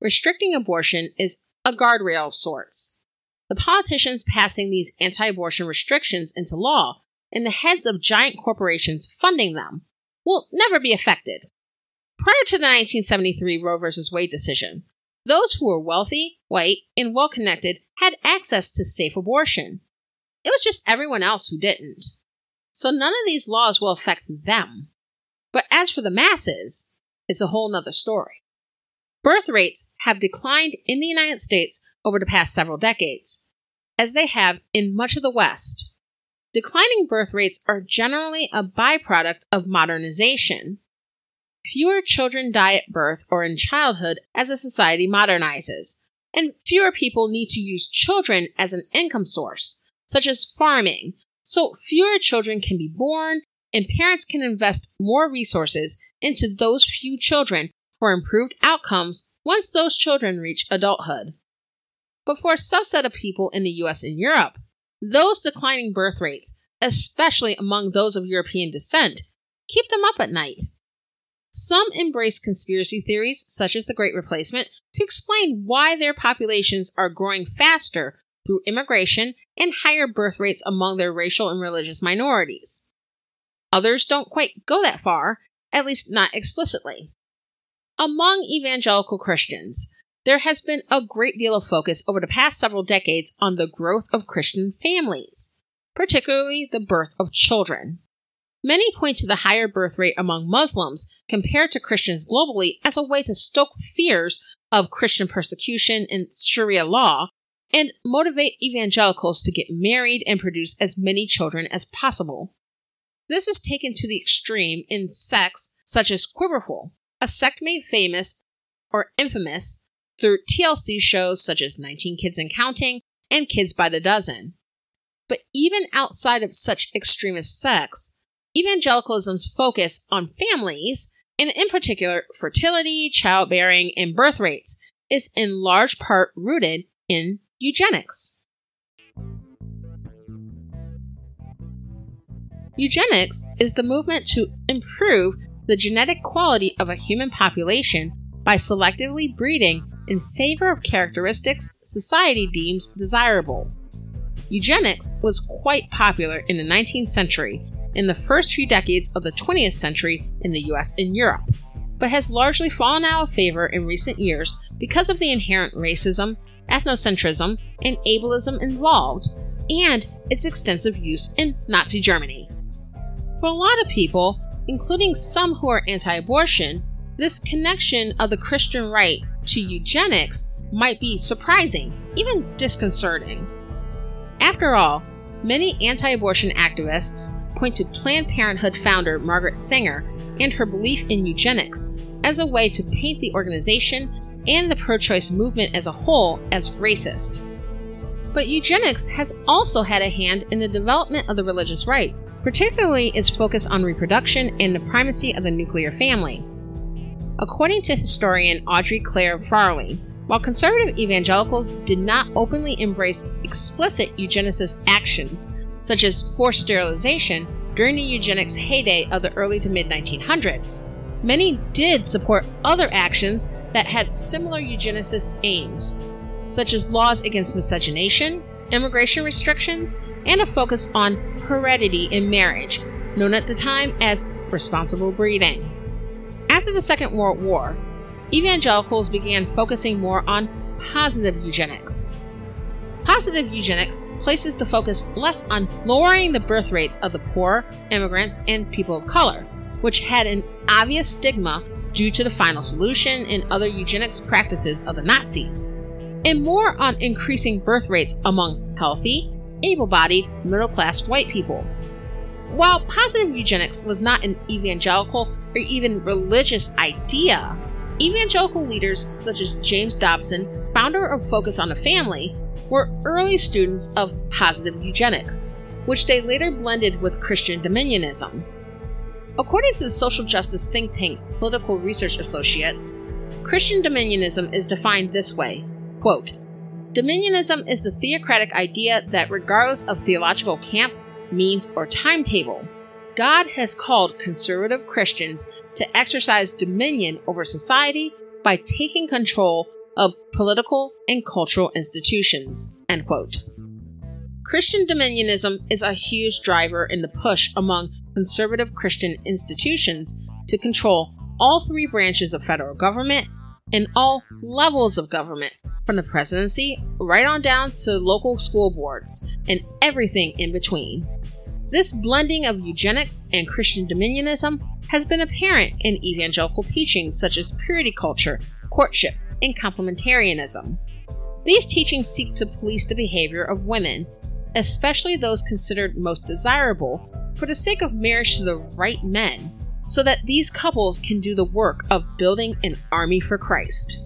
restricting abortion is a guardrail of sorts. The politicians passing these anti abortion restrictions into law and the heads of giant corporations funding them will never be affected. Prior to the 1973 Roe v. Wade decision, those who were wealthy, white, and well connected had access to safe abortion. It was just everyone else who didn't. So none of these laws will affect them. But as for the masses, it's a whole nother story. Birth rates have declined in the United States over the past several decades, as they have in much of the West, Declining birth rates are generally a byproduct of modernization. Fewer children die at birth or in childhood as a society modernizes, and fewer people need to use children as an income source, such as farming, so fewer children can be born and parents can invest more resources into those few children for improved outcomes once those children reach adulthood. But for a subset of people in the US and Europe, those declining birth rates, especially among those of European descent, keep them up at night. Some embrace conspiracy theories, such as the Great Replacement, to explain why their populations are growing faster through immigration and higher birth rates among their racial and religious minorities. Others don't quite go that far, at least not explicitly. Among evangelical Christians, there has been a great deal of focus over the past several decades on the growth of Christian families, particularly the birth of children. Many point to the higher birth rate among Muslims compared to Christians globally as a way to stoke fears of Christian persecution and Sharia law and motivate evangelicals to get married and produce as many children as possible. This is taken to the extreme in sects such as Quiverful, a sect made famous or infamous through TLC shows such as 19 Kids and Counting and Kids by the Dozen. But even outside of such extremist sects, evangelicalism's focus on families, and in particular fertility, childbearing, and birth rates, is in large part rooted in eugenics. Eugenics is the movement to improve the genetic quality of a human population by selectively breeding in favor of characteristics society deems desirable. Eugenics was quite popular in the 19th century in the first few decades of the 20th century in the US and Europe, but has largely fallen out of favor in recent years because of the inherent racism, ethnocentrism, and ableism involved, and its extensive use in Nazi Germany. For a lot of people, including some who are anti abortion, this connection of the Christian right to eugenics might be surprising, even disconcerting. After all, many anti abortion activists point to Planned Parenthood founder Margaret Sanger and her belief in eugenics as a way to paint the organization and the pro choice movement as a whole as racist. But eugenics has also had a hand in the development of the religious right, particularly its focus on reproduction and the primacy of the nuclear family. According to historian Audrey Clare Farley, while conservative evangelicals did not openly embrace explicit eugenicist actions, such as forced sterilization, during the eugenics heyday of the early to mid 1900s. Many did support other actions that had similar eugenicist aims, such as laws against miscegenation, immigration restrictions, and a focus on heredity in marriage, known at the time as responsible breeding. After the Second World War, evangelicals began focusing more on positive eugenics. Positive eugenics places the focus less on lowering the birth rates of the poor, immigrants, and people of color, which had an obvious stigma due to the final solution and other eugenics practices of the Nazis, and more on increasing birth rates among healthy, able bodied, middle class white people. While positive eugenics was not an evangelical or even religious idea, evangelical leaders such as James Dobson, founder of Focus on the Family, were early students of positive eugenics, which they later blended with Christian dominionism. According to the social justice think tank Political Research Associates, Christian dominionism is defined this way quote, Dominionism is the theocratic idea that, regardless of theological camp, means, or timetable, God has called conservative Christians to exercise dominion over society by taking control of political and cultural institutions. End quote. Christian dominionism is a huge driver in the push among conservative Christian institutions to control all three branches of federal government and all levels of government, from the presidency right on down to local school boards and everything in between. This blending of eugenics and Christian dominionism has been apparent in evangelical teachings such as purity culture, courtship, and complementarianism. These teachings seek to police the behavior of women, especially those considered most desirable, for the sake of marriage to the right men, so that these couples can do the work of building an army for Christ.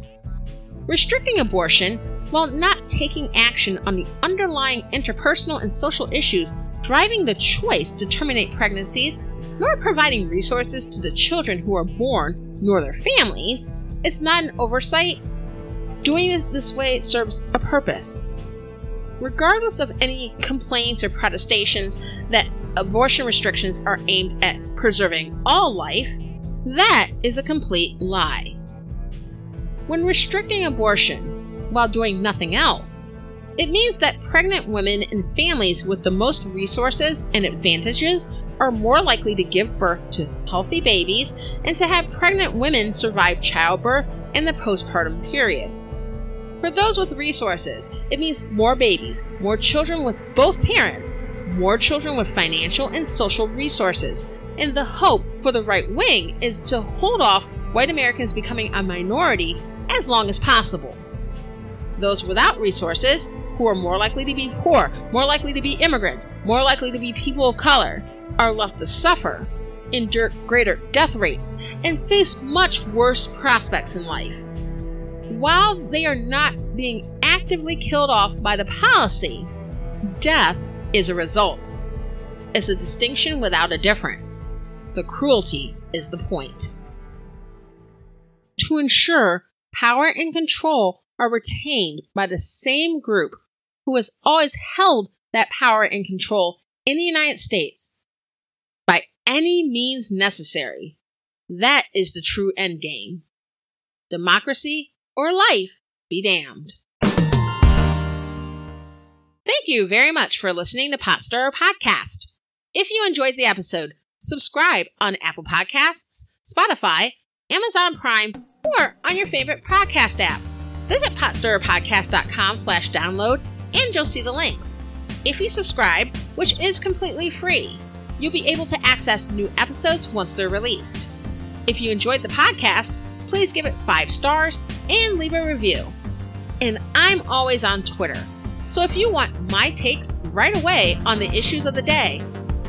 Restricting abortion, while not taking action on the underlying interpersonal and social issues driving the choice to terminate pregnancies, nor providing resources to the children who are born, nor their families, it's not an oversight. Doing it this way serves a purpose. Regardless of any complaints or protestations that abortion restrictions are aimed at preserving all life, that is a complete lie. When restricting abortion while doing nothing else, it means that pregnant women and families with the most resources and advantages are more likely to give birth to healthy babies and to have pregnant women survive childbirth and the postpartum period. For those with resources, it means more babies, more children with both parents, more children with financial and social resources, And the hope for the right wing is to hold off white Americans becoming a minority as long as possible. Those without resources, who are more likely to be poor, more likely to be immigrants, more likely to be people of color, are left to suffer, endure greater death rates, and face much worse prospects in life. While they are not being actively killed off by the policy, death is a result. It's a distinction without a difference. The cruelty is the point. To ensure power and control are retained by the same group who has always held that power and control in the United States by any means necessary. That is the true endgame. Democracy or life be damned. Thank you very much for listening to Potstirrer Podcast. If you enjoyed the episode, subscribe on Apple Podcasts, Spotify, Amazon Prime, or on your favorite podcast app. Visit potstirrerpodcast.com slash download and you'll see the links. If you subscribe, which is completely free, you'll be able to access new episodes once they're released. If you enjoyed the podcast, please give it five stars and leave a review. And I'm always on Twitter, so if you want my takes right away on the issues of the day,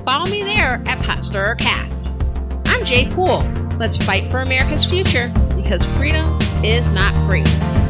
follow me there at PotStirrerCast. I'm Jay Poole. Let's fight for America's future because freedom is not free.